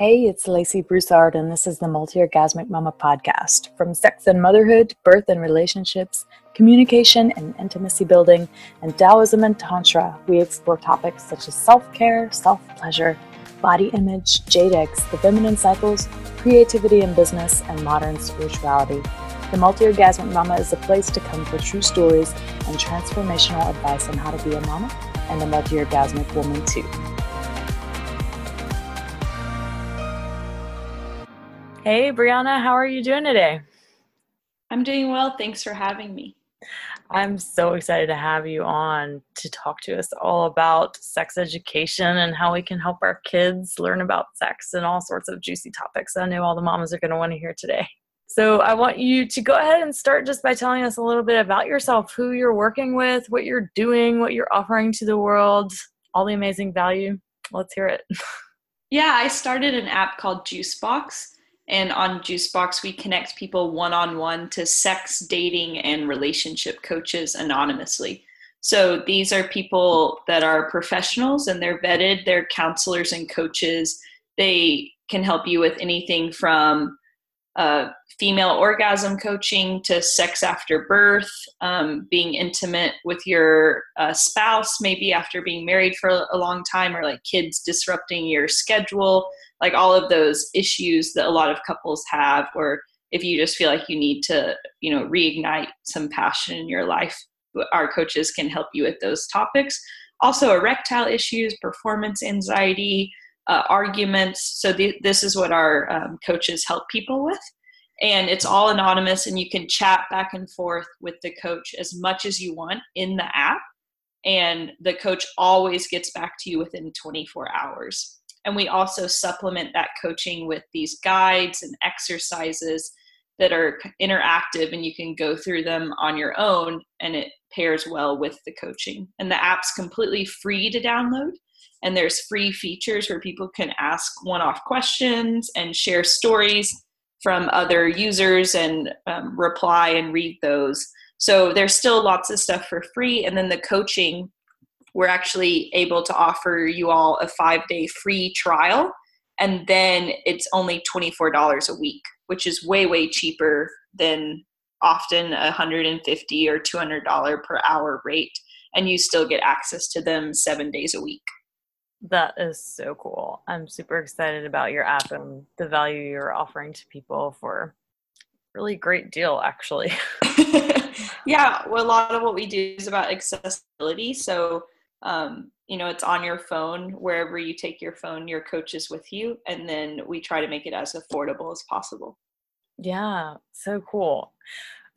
Hey, it's Lacey Broussard, and this is the Multi Orgasmic Mama podcast. From sex and motherhood, birth and relationships, communication and intimacy building, and Taoism and Tantra, we explore topics such as self care, self pleasure, body image, jade eggs, the feminine cycles, creativity in business, and modern spirituality. The Multi Orgasmic Mama is a place to come for true stories and transformational advice on how to be a mama and a multi orgasmic woman, too. Hey, Brianna, how are you doing today? I'm doing well. Thanks for having me. I'm so excited to have you on to talk to us all about sex education and how we can help our kids learn about sex and all sorts of juicy topics I know all the mamas are going to want to hear today. So, I want you to go ahead and start just by telling us a little bit about yourself, who you're working with, what you're doing, what you're offering to the world, all the amazing value. Let's hear it. Yeah, I started an app called Juicebox and on Juicebox, we connect people one on one to sex, dating, and relationship coaches anonymously. So these are people that are professionals and they're vetted, they're counselors and coaches. They can help you with anything from uh, female orgasm coaching to sex after birth, um, being intimate with your uh, spouse, maybe after being married for a long time, or like kids disrupting your schedule, like all of those issues that a lot of couples have, or if you just feel like you need to, you know, reignite some passion in your life, our coaches can help you with those topics. Also, erectile issues, performance anxiety, uh, arguments. So, th- this is what our um, coaches help people with and it's all anonymous and you can chat back and forth with the coach as much as you want in the app and the coach always gets back to you within 24 hours and we also supplement that coaching with these guides and exercises that are interactive and you can go through them on your own and it pairs well with the coaching and the app's completely free to download and there's free features where people can ask one-off questions and share stories from other users and um, reply and read those. So there's still lots of stuff for free. And then the coaching, we're actually able to offer you all a five day free trial. And then it's only $24 a week, which is way, way cheaper than often a 150 or $200 per hour rate. And you still get access to them seven days a week. That is so cool. I'm super excited about your app and the value you're offering to people for really great deal actually. yeah, well, a lot of what we do is about accessibility. So, um, you know, it's on your phone wherever you take your phone, your coach is with you, and then we try to make it as affordable as possible. Yeah, so cool.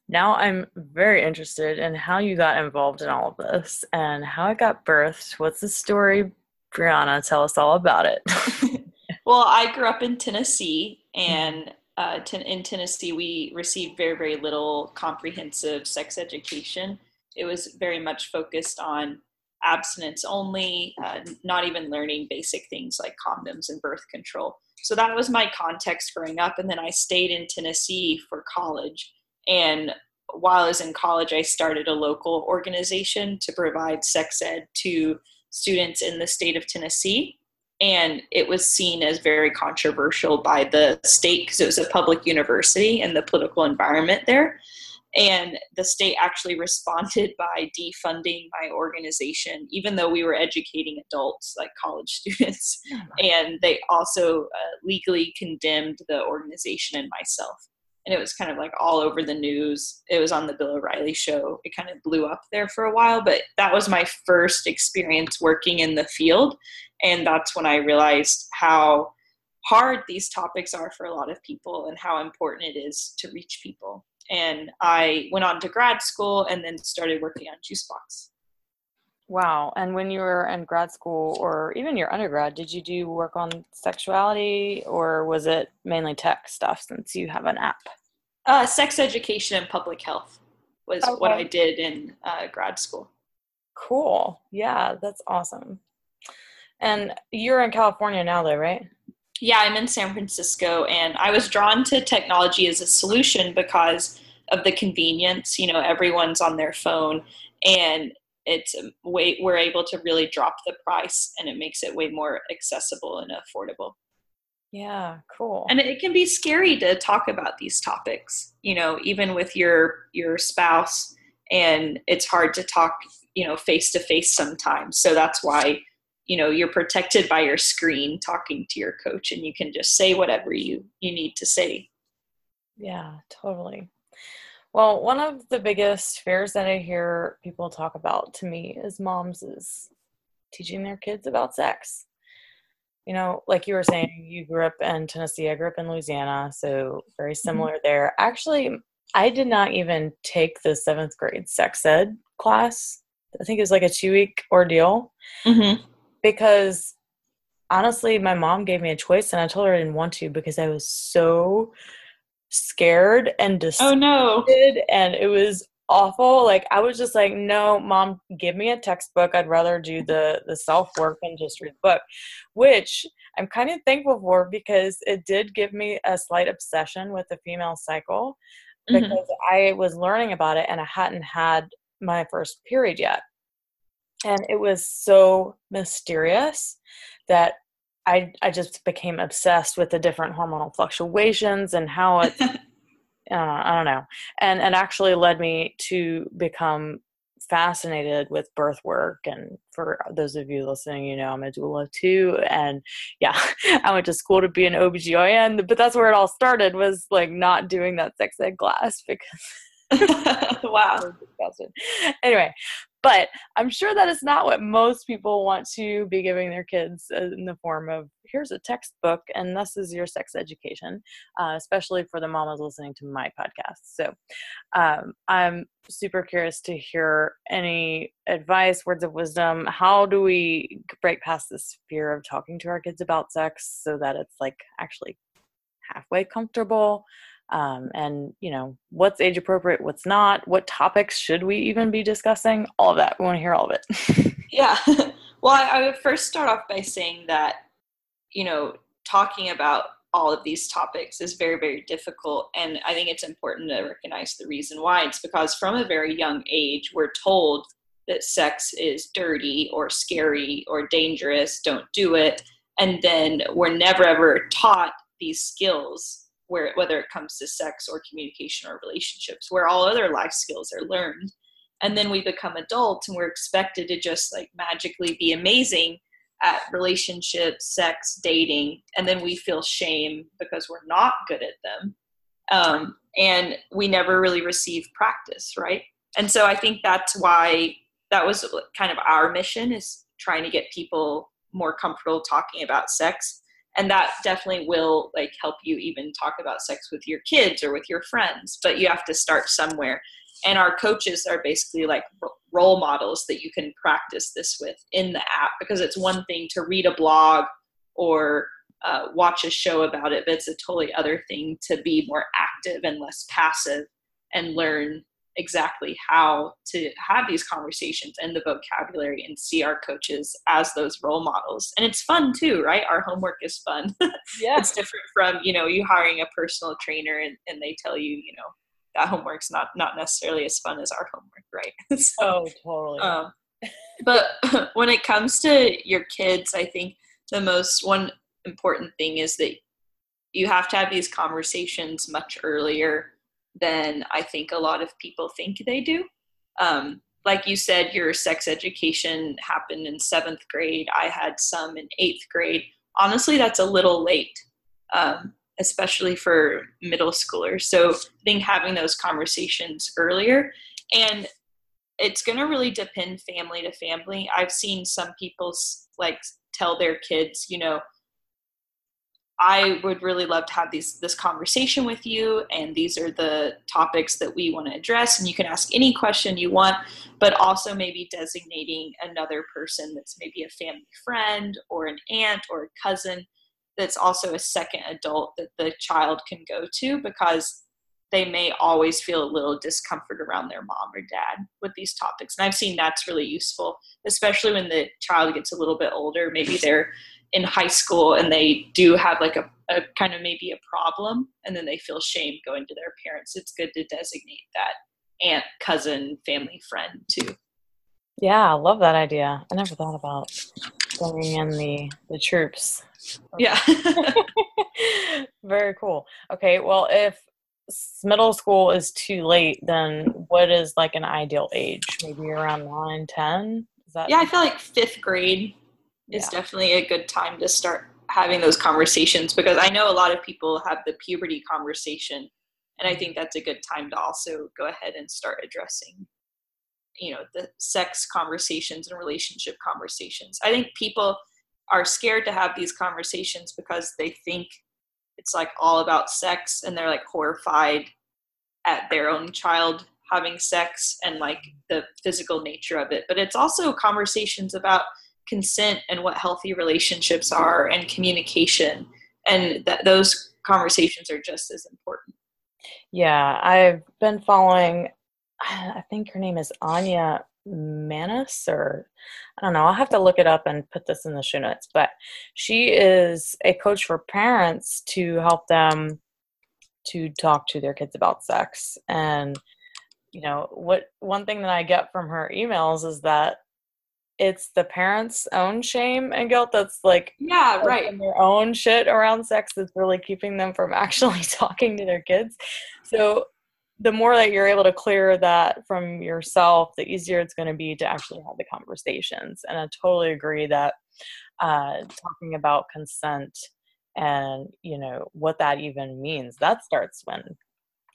Now I'm very interested in how you got involved in all of this and how it got birthed. What's the story Brianna, tell us all about it. well, I grew up in Tennessee, and uh, in Tennessee, we received very, very little comprehensive sex education. It was very much focused on abstinence only, uh, not even learning basic things like condoms and birth control. So that was my context growing up. And then I stayed in Tennessee for college. And while I was in college, I started a local organization to provide sex ed to students in the state of Tennessee. And it was seen as very controversial by the state because it was a public university and the political environment there. And the state actually responded by defunding my organization, even though we were educating adults, like college students. And they also uh, legally condemned the organization and myself and it was kind of like all over the news. It was on the Bill O'Reilly show. It kind of blew up there for a while, but that was my first experience working in the field. And that's when I realized how hard these topics are for a lot of people and how important it is to reach people. And I went on to grad school and then started working on Juicebox. Wow. And when you were in grad school or even your undergrad, did you do work on sexuality or was it mainly tech stuff since you have an app? Uh, sex education and public health was okay. what I did in uh, grad school. Cool. Yeah, that's awesome. And you're in California now, though, right? Yeah, I'm in San Francisco, and I was drawn to technology as a solution because of the convenience. You know, everyone's on their phone, and it's um, way we're able to really drop the price and it makes it way more accessible and affordable Yeah, cool. And it can be scary to talk about these topics, you know, even with your your spouse and it's hard to talk, you know, face to face sometimes. So that's why, you know, you're protected by your screen talking to your coach and you can just say whatever you you need to say. Yeah, totally. Well, one of the biggest fears that I hear people talk about to me is moms is teaching their kids about sex you know, like you were saying, you grew up in Tennessee. I grew up in Louisiana, so very mm-hmm. similar mm-hmm. there. Actually, I did not even take the seventh grade sex ed class. I think it was like a two week ordeal mm-hmm. Because honestly, my mom gave me a choice and I told her I didn't want to because I was so scared and disgusted. Oh no. And it was awful. Like I was just like, no, mom, give me a textbook. I'd rather do the the self work than just read the book, which I'm kind of thankful for because it did give me a slight obsession with the female cycle mm-hmm. because mm-hmm. I was learning about it and I hadn't had my first period yet. And it was so mysterious that I I just became obsessed with the different hormonal fluctuations and how it uh, I don't know, and and actually led me to become fascinated with birth work. And for those of you listening, you know I'm a doula too, and yeah, I went to school to be an OBGYN, but that's where it all started was like not doing that sex ed class because wow. Anyway, but I'm sure that is not what most people want to be giving their kids in the form of here's a textbook and this is your sex education, uh, especially for the mamas listening to my podcast. So um, I'm super curious to hear any advice, words of wisdom. How do we break past this fear of talking to our kids about sex so that it's like actually halfway comfortable? Um, and you know what's age appropriate what's not what topics should we even be discussing all of that. We want to hear all of it. Yeah. Well I, I would first start off by saying that you know talking about all of these topics is very very difficult and i think it's important to recognize the reason why. It's because from a very young age we're told that sex is dirty or scary or dangerous don't do it and then we're never ever taught these skills where whether it comes to sex or communication or relationships where all other life skills are learned. And then we become adults and we're expected to just like magically be amazing at relationships sex dating and then we feel shame because we're not good at them. Um, and we never really receive practice right? And so i think that's why that was kind of our mission is trying to get people more comfortable talking about sex and that definitely will like help you even talk about sex with your kids or with your friends but you have to start somewhere. And our coaches are basically like role models that you can practice this with in the app because it's one thing to read a blog or uh, watch a show about it but it's a totally other thing to be more active and less passive and learn exactly how to have these conversations and the vocabulary and see our coaches as those role models. And it's fun too, right? Our homework is fun. Yeah. it's different from, you know, you hiring a personal trainer and, and they tell you, you know, that homework's not not necessarily as fun as our homework, right? so, oh, totally. Um, but when it comes to your kids, I think the most one important thing is that you have to have these conversations much earlier than I think a lot of people think they do. Um, like you said, your sex education happened in seventh grade. I had some in eighth grade. Honestly, that's a little late, um, especially for middle schoolers. So I think having those conversations earlier and it's going to really depend family to family. I've seen some people like tell their kids, you know, I would really love to have these this conversation with you, and these are the topics that we want to address. And you can ask any question you want, but also maybe designating another person that's maybe a family friend or an aunt or a cousin that's also a second adult that the child can go to because they may always feel a little discomfort around their mom or dad with these topics. And I've seen that's really useful, especially when the child gets a little bit older. Maybe they're in high school and they do have like a, a kind of maybe a problem and then they feel shame going to their parents it's good to designate that aunt cousin family friend too yeah i love that idea i never thought about bringing in the the troops Yeah. Very cool. Okay, well, if middle school is too late, then what is like an ideal age? Maybe around nine, ten? Is that? Yeah, I feel like fifth grade is yeah. definitely a good time to start having those conversations because I know a lot of people have the puberty conversation, and I think that's a good time to also go ahead and start addressing you know the sex conversations and relationship conversations i think people are scared to have these conversations because they think it's like all about sex and they're like horrified at their own child having sex and like the physical nature of it but it's also conversations about consent and what healthy relationships are and communication and that those conversations are just as important yeah i've been following I think her name is Anya Manis, or I don't know. I'll have to look it up and put this in the show notes. But she is a coach for parents to help them to talk to their kids about sex. And you know what? One thing that I get from her emails is that it's the parents' own shame and guilt that's like yeah right their own shit around sex that's really keeping them from actually talking to their kids so the more that you're able to clear that from yourself, the easier it's going to be to actually have the conversations. And I totally agree that uh, talking about consent and you know what that even means that starts when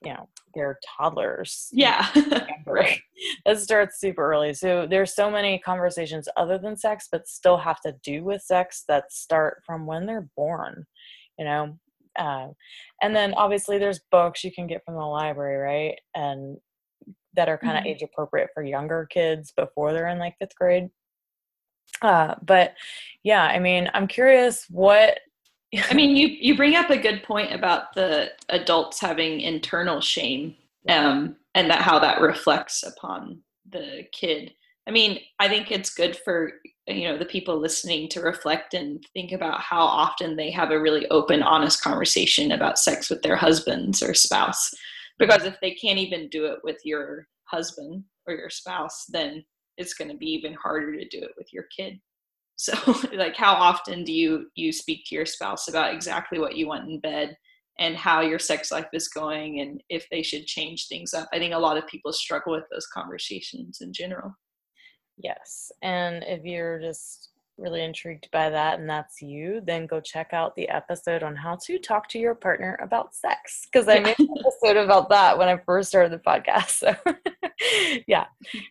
you know they're toddlers yeah right that starts super early so there's so many conversations other than sex but still have to do with sex that start from when they're born you know um, and then obviously there's books you can get from the library, right? And that are kind of mm-hmm. age appropriate for younger kids before they're in like fifth grade. Uh, but yeah, I mean, I'm curious what. I mean, you you bring up a good point about the adults having internal shame, um, and that how that reflects upon the kid. I mean, I think it's good for you know the people listening to reflect and think about how often they have a really open, honest conversation about sex with their husbands or spouse. Because if they can't even do it with your husband or your spouse, then it's going to be even harder to do it with your kid. So, like, how often do you you speak to your spouse about exactly what you want in bed? and how your sex life is going and if they should change things up. I think a lot of people struggle with those conversations in general. Yes. And if you're just really intrigued by that and that's you, then go check out the episode on how to talk to your partner about sex. Because I made an episode about that when I first started the podcast. So yeah,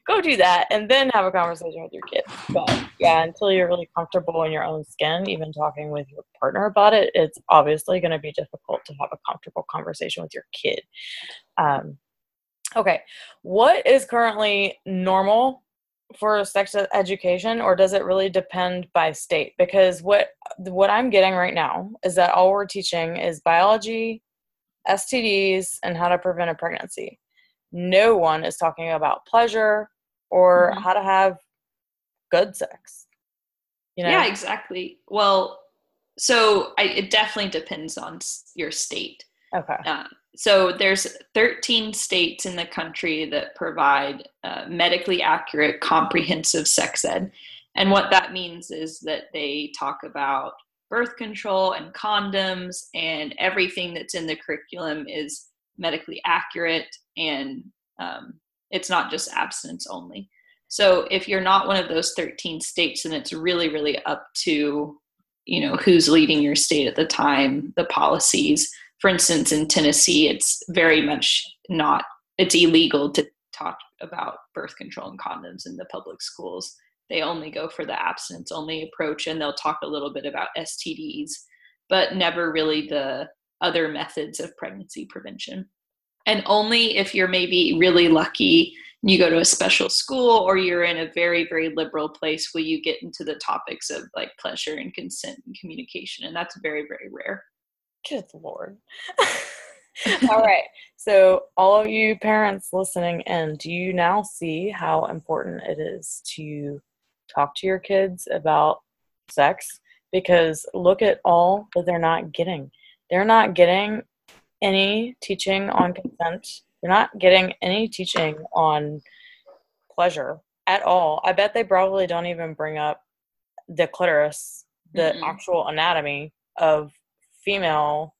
go do that and then have a conversation with your kid. But yeah, until you're really comfortable in your own skin, even talking with your partner about it, it's obviously going to be difficult to have a comfortable conversation with your kid. Um, okay, what is currently normal for sex education or does it really depend by state because what what i'm getting right now is that all we're teaching is biology stds and how to prevent a pregnancy no one is talking about pleasure or mm-hmm. how to have good sex you know? yeah exactly well so I, it definitely depends on your state okay uh, so there's 13 states in the country that provide uh, medically accurate comprehensive sex ed and what that means is that they talk about birth control and condoms and everything that's in the curriculum is medically accurate and um, it's not just abstinence only so if you're not one of those 13 states then it's really really up to you know who's leading your state at the time the policies for instance, in Tennessee, it's very much not, it's illegal to talk about birth control and condoms in the public schools. They only go for the abstinence only approach and they'll talk a little bit about STDs, but never really the other methods of pregnancy prevention. And only if you're maybe really lucky, you go to a special school or you're in a very, very liberal place will you get into the topics of like pleasure and consent and communication. And that's very, very rare. Good Lord. all right. So, all of you parents listening in, do you now see how important it is to talk to your kids about sex? Because look at all that they're not getting. They're not getting any teaching on consent, they're not getting any teaching on pleasure at all. I bet they probably don't even bring up the clitoris the mm actual anatomy of female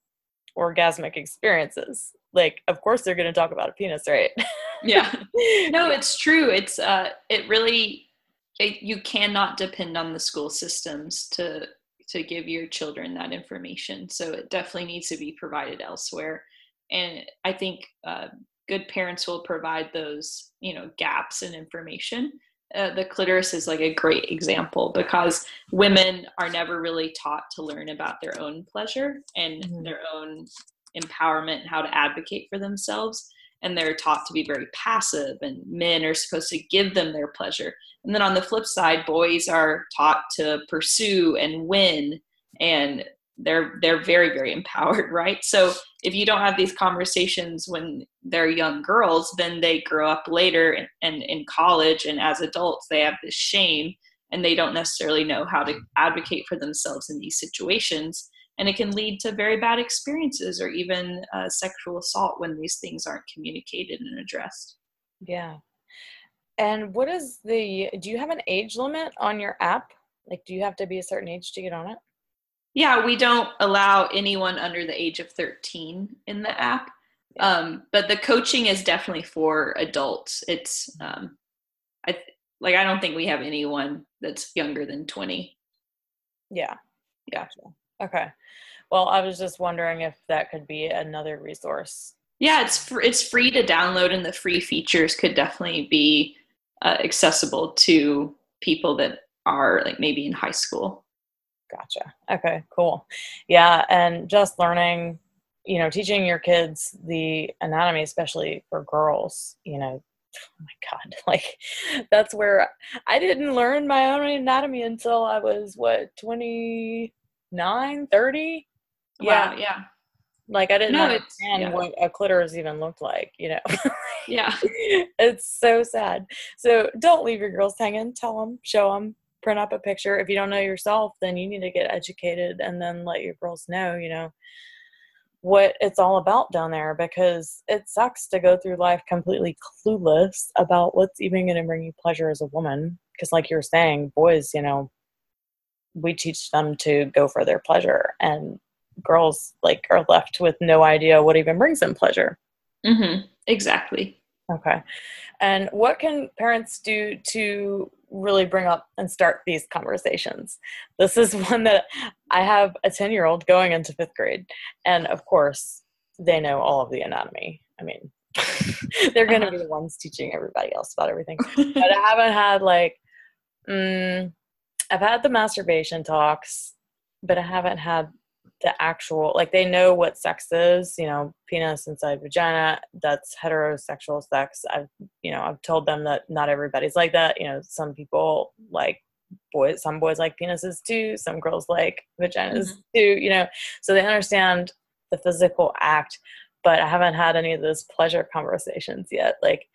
orgasmic experiences. Like, of course, they're going to talk about a penis, right? yeah. No, it's true. It's uh, it really, it, you cannot depend on the school systems to to give your children that information. So it definitely needs to be provided elsewhere. And I think uh, good parents will provide those, you know, gaps in information. Uh, the clitoris is like a great example because women are never really taught to learn about their own pleasure and mm-hmm. their own empowerment and how to advocate for themselves and they're taught to be very passive and men are supposed to give them their pleasure and then on the flip side boys are taught to pursue and win and they're they're very very empowered right? So if you don't have these conversations when they're young girls then they grow up later and, and in college and as adults they have this shame and they don't necessarily know how to advocate for themselves in these situations. And it can lead to very bad experiences or even uh, sexual assault when these things aren't communicated and addressed. Yeah and what is the do you have an age limit on your app? Like do you have to be a certain age to get on it? Yeah we don't allow anyone under the age of 13 in the app. Um, but the coaching is definitely for adults. It's um, i like i don't think we have anyone that's younger than 20 yeah. Gotcha. Okay. Well, I was just wondering if that could be another resource. Yeah, it's fr- it's free to download, and the free features could definitely be uh, accessible to people that are like maybe in high school. Gotcha. Okay, cool. Yeah, and just learning, you know, teaching your kids the anatomy, especially for girls, you know, oh my god like that's where i didn't learn my own anatomy until i was what 20 nine, 30. Yeah. Wow, yeah. Like I didn't no, understand yeah. what a clitoris even looked like, you know. yeah. It's so sad. So don't leave your girls hanging. Tell them, show them, print up a picture. If you don't know yourself, then you need to get educated and then let your girls know, you know, what it's all about down there because it sucks to go through life completely clueless about what's even going to bring you pleasure as a woman. Because, like you're saying, boys, you know, we teach them to go for their pleasure and girls like are left with no idea what even brings them pleasure. Mm-hmm. exactly. Okay. And what can parents do to really bring up and start these conversations? This is one that i have a 10 year old going into fifth grade and of course they know all of the anatomy. I mean they're going to be the ones teaching everybody else about everything. But i haven't had like mm, I've had the masturbation talks, but I haven't had the actual like they know what sex is, you know, penis inside vagina, that's heterosexual sex. I've you know, I've told them that not everybody's like that. You know, some people like boys some boys like penises too, some girls like vaginas mm-hmm. too, you know. So they understand the physical act, but I haven't had any of those pleasure conversations yet. Like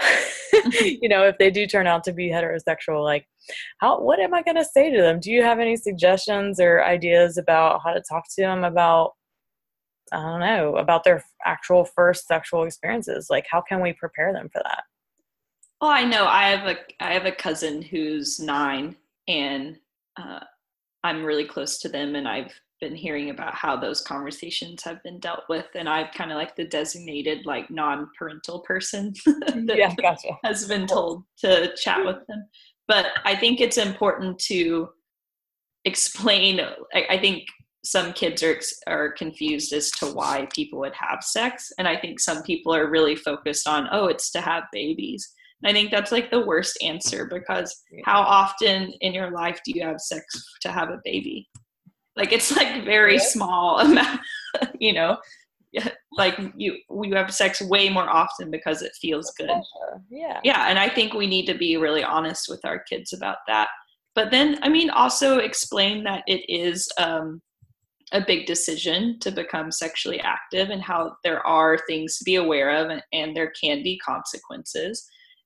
you know, if they do turn out to be heterosexual, like how what am I gonna say to them? Do you have any suggestions or ideas about how to talk to them about I don't know, about their actual first sexual experiences? Like how can we prepare them for that? Well, I know I have a I have a cousin who's nine and uh, I'm really close to them and I've been hearing about how those conversations have been dealt with and i've kind of like the designated like non-parental person that yeah, gotcha. has been told to chat with them. But i think it's important to explain I, I think some kids are are confused as to why people would have sex and i think some people are really focused on oh it's to have babies. And i think that's like the worst answer because how often in your life do you have sex to have a baby like it's like very small amount, you know. Like you, you have sex way more often because it feels good. Yeah. Yeah, and I think we need to be really honest with our kids about that. But then, I mean, also explain that it is um, a big decision to become sexually active and how there are things to be aware of and, and, there can be consequences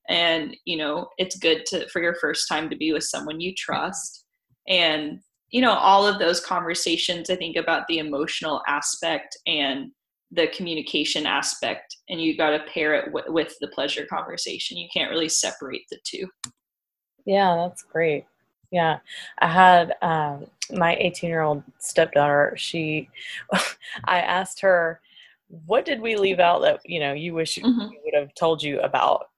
and you know it's good to for your first time to be with someone you trust and you know all of those conversations i think about the emotional aspect and the communication aspect and you got to pair it w- with the pleasure conversation you can't really separate the two yeah that's great Yeah. I had um, my 18 year old stepdaughter. She, I asked her, what did we leave out that, you know, you wish mm-hmm. we would have told you about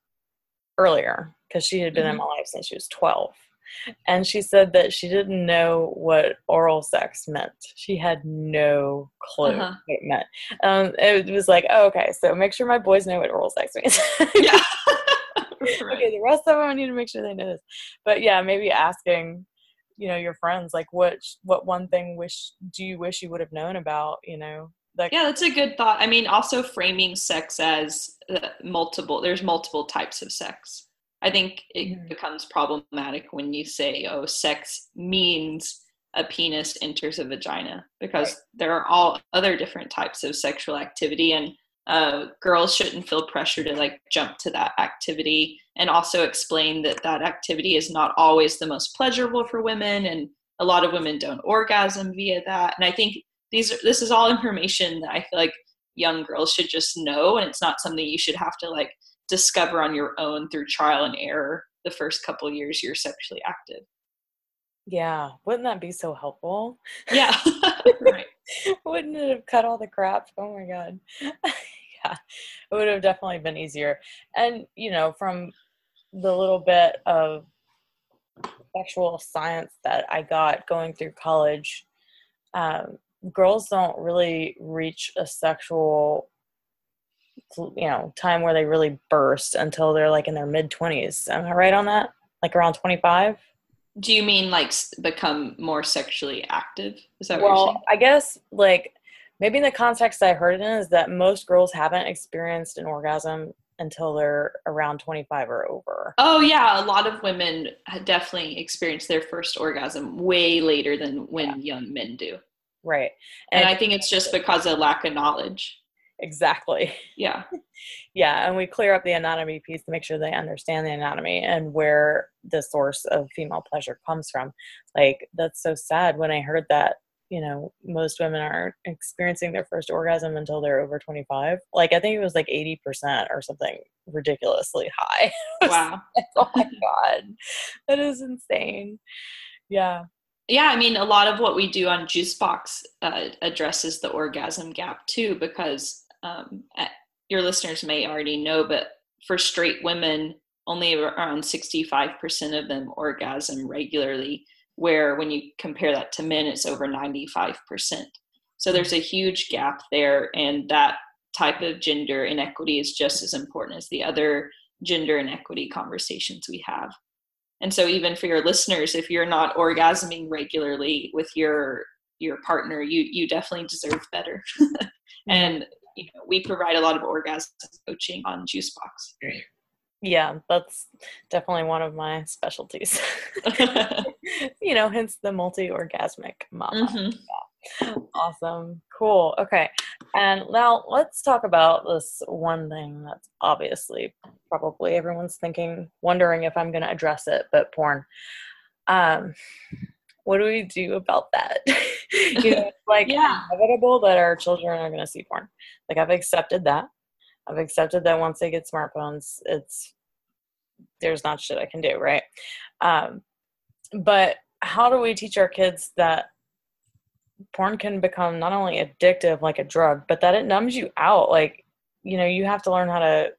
earlier? Because she had been mm-hmm. in my life since she was 12. And she said that she didn't know what oral sex meant. She had no clue uh-huh. what it meant. Um, it was like, oh, okay, so make sure my boys know what oral sex means. yeah. right. okay, the rest of them I need to make sure they know this. But yeah, maybe asking, you know, your friends like what what one thing wish do you wish you would have known about, you know? Like Yeah, that's a good thought. I mean, also framing sex as uh, multiple there's multiple types of sex. I think it mm-hmm. becomes problematic when you say, "Oh, sex means a penis enters a vagina," because right. there are all other different types of sexual activity, and uh, girls shouldn't feel pressure to like jump to that activity and also explain that that activity is not always the most pleasurable for women and a lot of women don't orgasm via that and i think these are, this is all information that i feel like young girls should just know and it's not something you should have to like discover on your own through trial and error the first couple years you're sexually active. Yeah wouldn't that be so helpful? Yeah right. Wouldn't it have cut all the crap? Oh my god. Yeah, it would have definitely been easier. And, you know, from the little bit of sexual science that I got going through college, um, girls don't really reach a sexual you know time where they really burst until they're like in their mid 20s am i right on that like around 25 do you mean like become more sexually active is that what you're well i guess like maybe in the context I heard it in is that most girls haven't experienced an orgasm until they're around 25 or over. Oh yeah, a lot of women definitely experience their first orgasm way later than when yeah. young men do. Right. And, and I think it's just because of lack of knowledge. Exactly. Yeah. yeah, and we clear up the anatomy piece to make sure they understand the anatomy and where the source of female pleasure comes from. Like that's so sad when I heard that you know most women aren't experiencing their first orgasm until they're over 25 like i think it was like 80% or something ridiculously high wow oh my god that is insane yeah yeah i mean a lot of what we do on juicebox uh, addresses the orgasm gap too because um, your listeners may already know but for straight women only around 65% of them orgasm regularly where when you compare that to men, it's over 95%. So there's a huge gap there, and that type of gender inequity is just as important as the other gender inequity conversations we have. And so even for your listeners, if you're not orgasming regularly with your your partner, you you definitely deserve better. and you know, we provide a lot of orgasm coaching on Juicebox. Yeah, that's definitely one of my specialties. you know, hence the multi orgasmic mama. Mm-hmm. Yeah. Awesome. Cool. Okay. And now let's talk about this one thing that's obviously probably everyone's thinking, wondering if I'm going to address it, but porn. Um, what do we do about that? you know, it's like yeah. inevitable that our children are going to see porn. Like I've accepted that. I've accepted that once they get smartphones, it's there's not shit I can do, right? Um, but how do we teach our kids that porn can become not only addictive like a drug, but that it numbs you out? Like, you know, you have to learn how to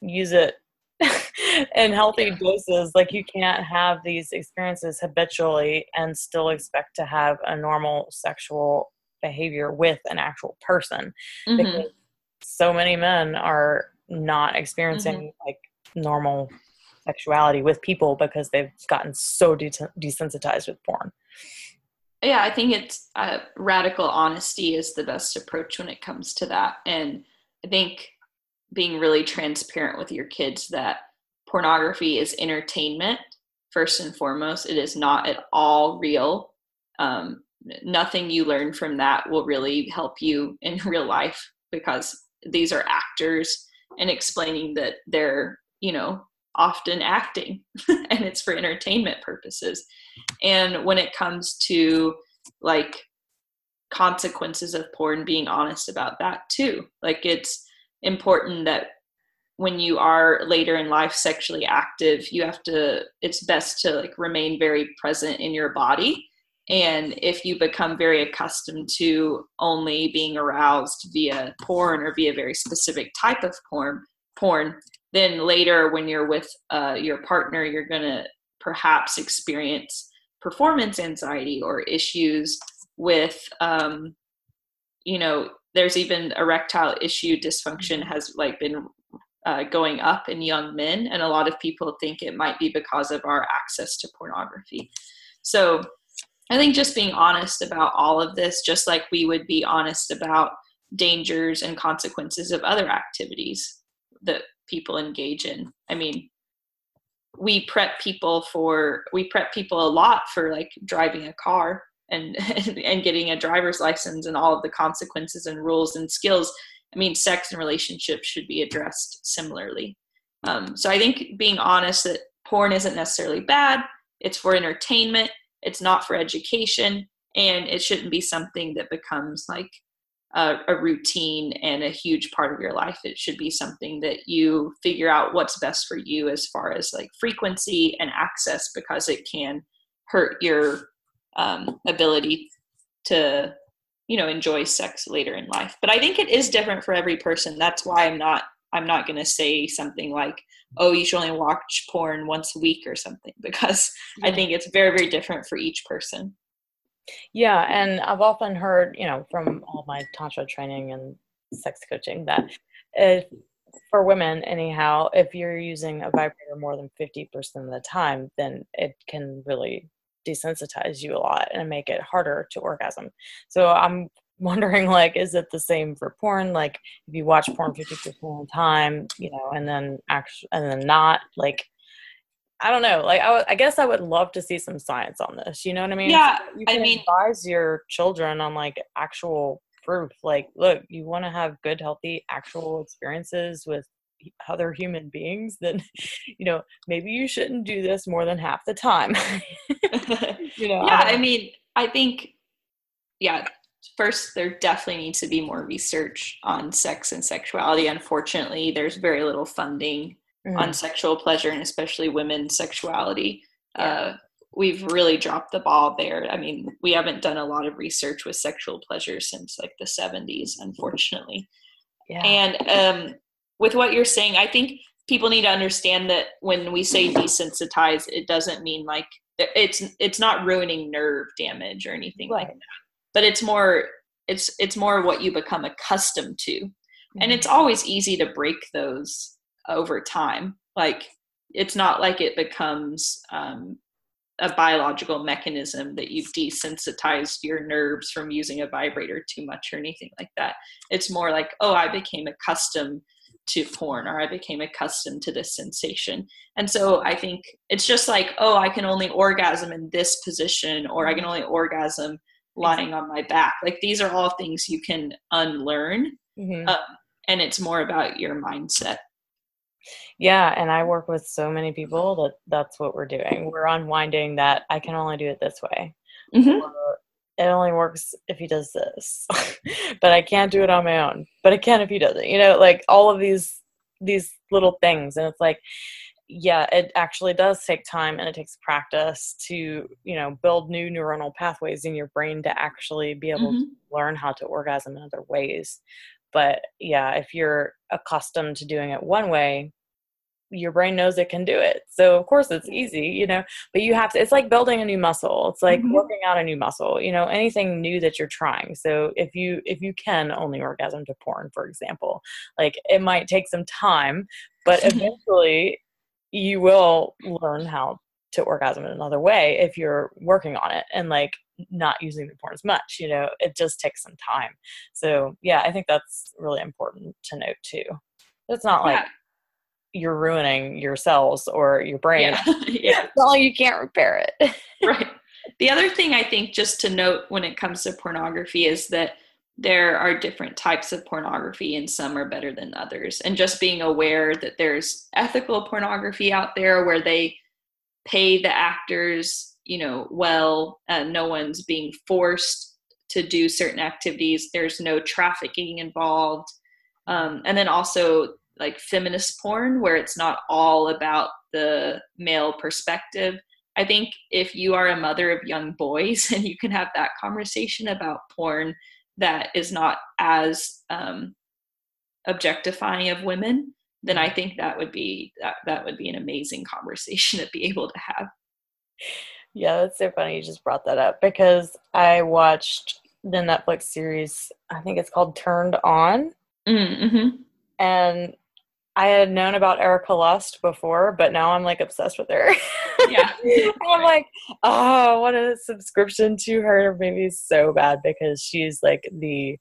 use it in healthy doses. Like, you can't have these experiences habitually and still expect to have a normal sexual behavior with an actual person mm-hmm. because so many men are not experiencing mm-hmm. like normal sexuality with people because they've gotten so de- desensitized with porn. Yeah, I think it's uh, radical honesty is the best approach when it comes to that. And I think being really transparent with your kids that pornography is entertainment first and foremost. It is not at all real. Um, nothing you learn from that will really help you in real life because these are actors and explaining that they're you know often acting and it's for entertainment purposes and when it comes to like consequences of porn being honest about that too like it's important that when you are later in life sexually active you have to it's best to like remain very present in your body. And if you become very accustomed to only being aroused via porn or via very specific type of porn porn then later when you're with uh, your partner you're going to perhaps experience performance anxiety or issues with um, you know there's even erectile issue dysfunction has like been uh, going up in young men, and a lot of people think it might be because of our access to pornography. So I think just being honest about all of this, just like we would be honest about dangers and consequences of other activities that people engage in. I mean, we prep people for we prep people a lot for like driving a car and and getting a driver's license and all of the consequences and rules and skills i mean sex and relationships should be addressed similarly. Um, so i think being honest that porn isn't necessarily bad it's for entertainment it's not for education and it shouldn't be something that becomes like a, a, routine and a huge part of your life. It should be something that you figure out what's best for you as far as like frequency and access because it can hurt your um, ability to you know enjoy sex later in life. But i think it is different for every person. That's why i'm not i'm not going to say something like oh you should only watch porn once a week or something because i think it's very very different for each person. Yeah and i've often heard you know from all my tantra training and sex coaching that if for women anyhow if you're using a vibrator more than 50% of the time then it can really desensitize you a lot and make it harder to orgasm. So I'm wondering like is it the same for porn like if you watch porn 50% of the time you know and then actually and then not like I don't know. Like, I, w- I guess I would love to see some science on this. You know what I mean? Yeah. You can I mean, advise your children on like actual proof. Like, look, you want to have good, healthy, actual experiences with other human beings, then you know maybe you shouldn't do this more than half the time. you know, yeah. I, I mean, I think, yeah. First, there definitely needs to be more research on sex and sexuality. Unfortunately, there's very little funding mm-hmm. on sexual pleasure and especially women's sexuality. Yeah. Uh, we've really dropped the ball there. I mean, we haven't done a lot of research with sexual pleasure since like the 70s, unfortunately. Yeah. And um, with what you're saying, I think people need to understand that when we say desensitize, it doesn't mean like it's it's not ruining nerve damage or anything right. like that. But it's more it's it's more what you become accustomed to. Mm-hmm. And it's always easy to break those over time. Like it's not like it becomes um, a biological mechanism that you've desensitized your nerves from using a vibrator too much or anything like that. It's more like, oh, I became accustomed to porn or I became accustomed to this sensation. And so I think it's just like, oh, I can only orgasm in this position or I can only orgasm lying on my back. Like these are all things you can unlearn. Mm-hmm. Um, and it's more about your mindset. Yeah, and I work with so many people that that's what we're doing. We're unwinding that I can only do it this way. Mm-hmm. Or it only works if he does this but i can't do it on my own but i can if he doesn't you know like all of these these little things and it's like yeah it actually does take time and it takes practice to you know build new neuronal pathways in your brain to actually be able mm-hmm. to learn how to orgasm in other ways but yeah if you're accustomed to doing it one way your brain knows it can do it. So of course it's easy, you know, but you have to it's like building a new muscle. It's like mm-hmm. working out a new muscle, you know, anything new that you're trying. So if you if you can only orgasm to porn, for example, like it might take some time, but eventually you will learn how to orgasm in another way if you're working on it and like not using the porn as much, you know, it just takes some time. So yeah, I think that's really important to note too. It's not like yeah you're ruining your cells or your brain. Yeah. yeah. It's not like you can't repair it. right. The other thing I think just to note when it comes to pornography is that there are different types of pornography and some are better than others. And just being aware that there's ethical pornography out there where they pay the actors, you know, well, uh, no one's being forced to do certain activities, there's no trafficking involved. Um, and then also like feminist porn where it's not all about the male perspective. I think if you are a mother of young boys and you can have that conversation about porn that is not as um, objectifying of women, then I think that would be that, that would be an amazing conversation to be able to have. Yeah, that's so funny you just brought that up because I watched the Netflix series, I think it's called Turned On. Mm-hmm. And I had known about Erika Lust before, but now I'm like obsessed with her. Yeah. I'm like, oh, what a subscription to her maybe so bad because she's like the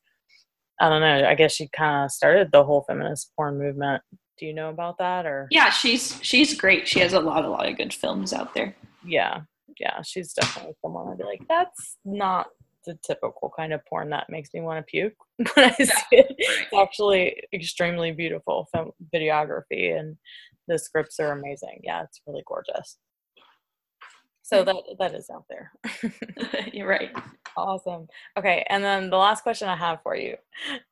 I don't know, I guess she kind of started the whole feminist porn movement. Do you know about that or Yeah, she's she's great. She has a lot a lot of good films out there. Yeah. Yeah, she's definitely someone I'd be like, that's not the typical kind of porn that makes me want to puke when I see it. It's actually extremely beautiful film videography, and the scripts are amazing. Yeah, it's really gorgeous. So that that is out there. You're right. Awesome. Okay, and then the last question I have for you,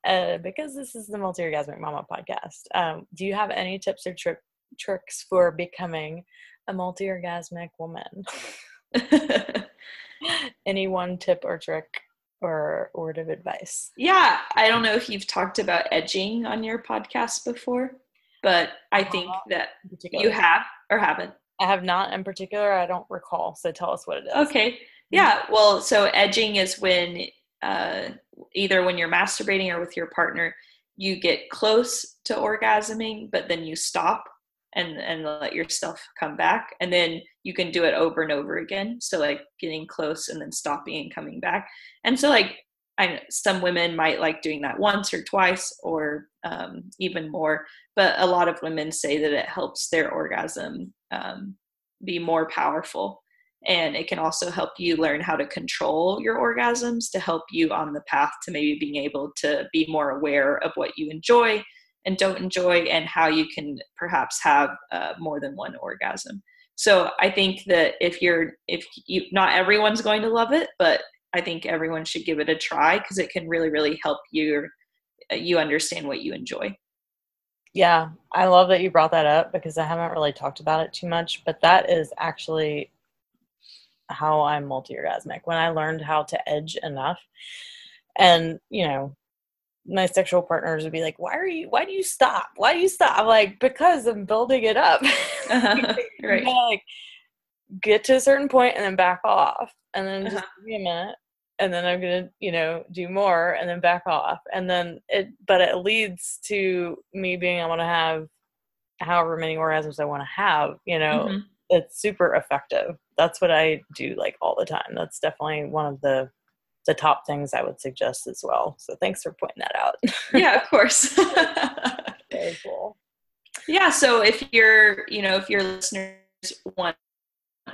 uh, because this is the Multi Orgasmic Mama podcast, um, do you have any tips or tri- tricks for becoming a multi orgasmic woman? Any one tip or trick or word of advice? Yeah, I don't know if you've talked about edging on your podcast before, but I think uh, that you have or haven't. I have not in particular. I don't recall. So tell us what it is. Okay. Yeah. Well, so edging is when uh, either when you're masturbating or with your partner, you get close to orgasming, but then you stop and and let yourself come back and then you can do it over and over again. So like getting close and then stopping and coming back. And so like I, some women might like doing that once or twice or um, even more but a lot of women say that it helps their orgasm um, be more powerful. And it can also help you learn how to control your orgasms to help you on the path to maybe being able to be more aware of what you enjoy and don't enjoy and how you can perhaps have uh, more than one orgasm. So i think that if you're if you not everyone's going to love it but i think everyone should give it a try because it can really really help you uh, you understand what you enjoy. Yeah i love that you brought that up because i haven't really talked about it too much but that is actually how i'm multi-orgasmic when i learned how to edge enough. And you know my sexual partners would be like, "Why are you? Why do you stop? Why do you stop?" I'm like, "Because I'm building it up." Uh-huh. right. like get to a certain point and then back off, and then just uh-huh. give me a minute, and then I'm gonna, you know, do more, and then back off, and then it. But it leads to me being able to have however many orgasms I want to have. You know, mm-hmm. it's super effective. That's what I do like all the time. That's definitely one of the the top things I would suggest as well. So thanks for pointing that out. yeah, of course. Very cool. Yeah, so if you're, you know, if your listeners want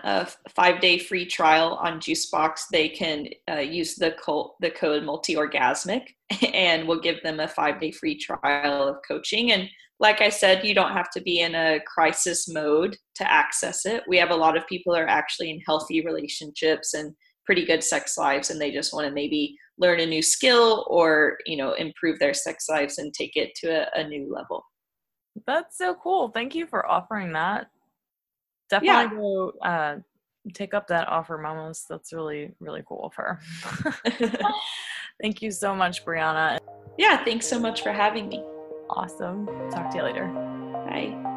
a five day free trial on Juicebox, they can uh, use the, co- the code multi orgasmic and we'll give them a five day free trial of coaching. And like I said, you don't have to be in a crisis mode to access it. We have a lot of people are actually in healthy relationships and pretty good sex lives and they just want to maybe learn a new skill or you know improve their sex lives and take it to a, a new level. That's so cool. Thank you for offering that. Definitely yeah. go uh, take up that offer mamas that's really really cool of her. Thank you so much brianna. Yeah thanks so much for having me. Awesome. Talk to you later. Bye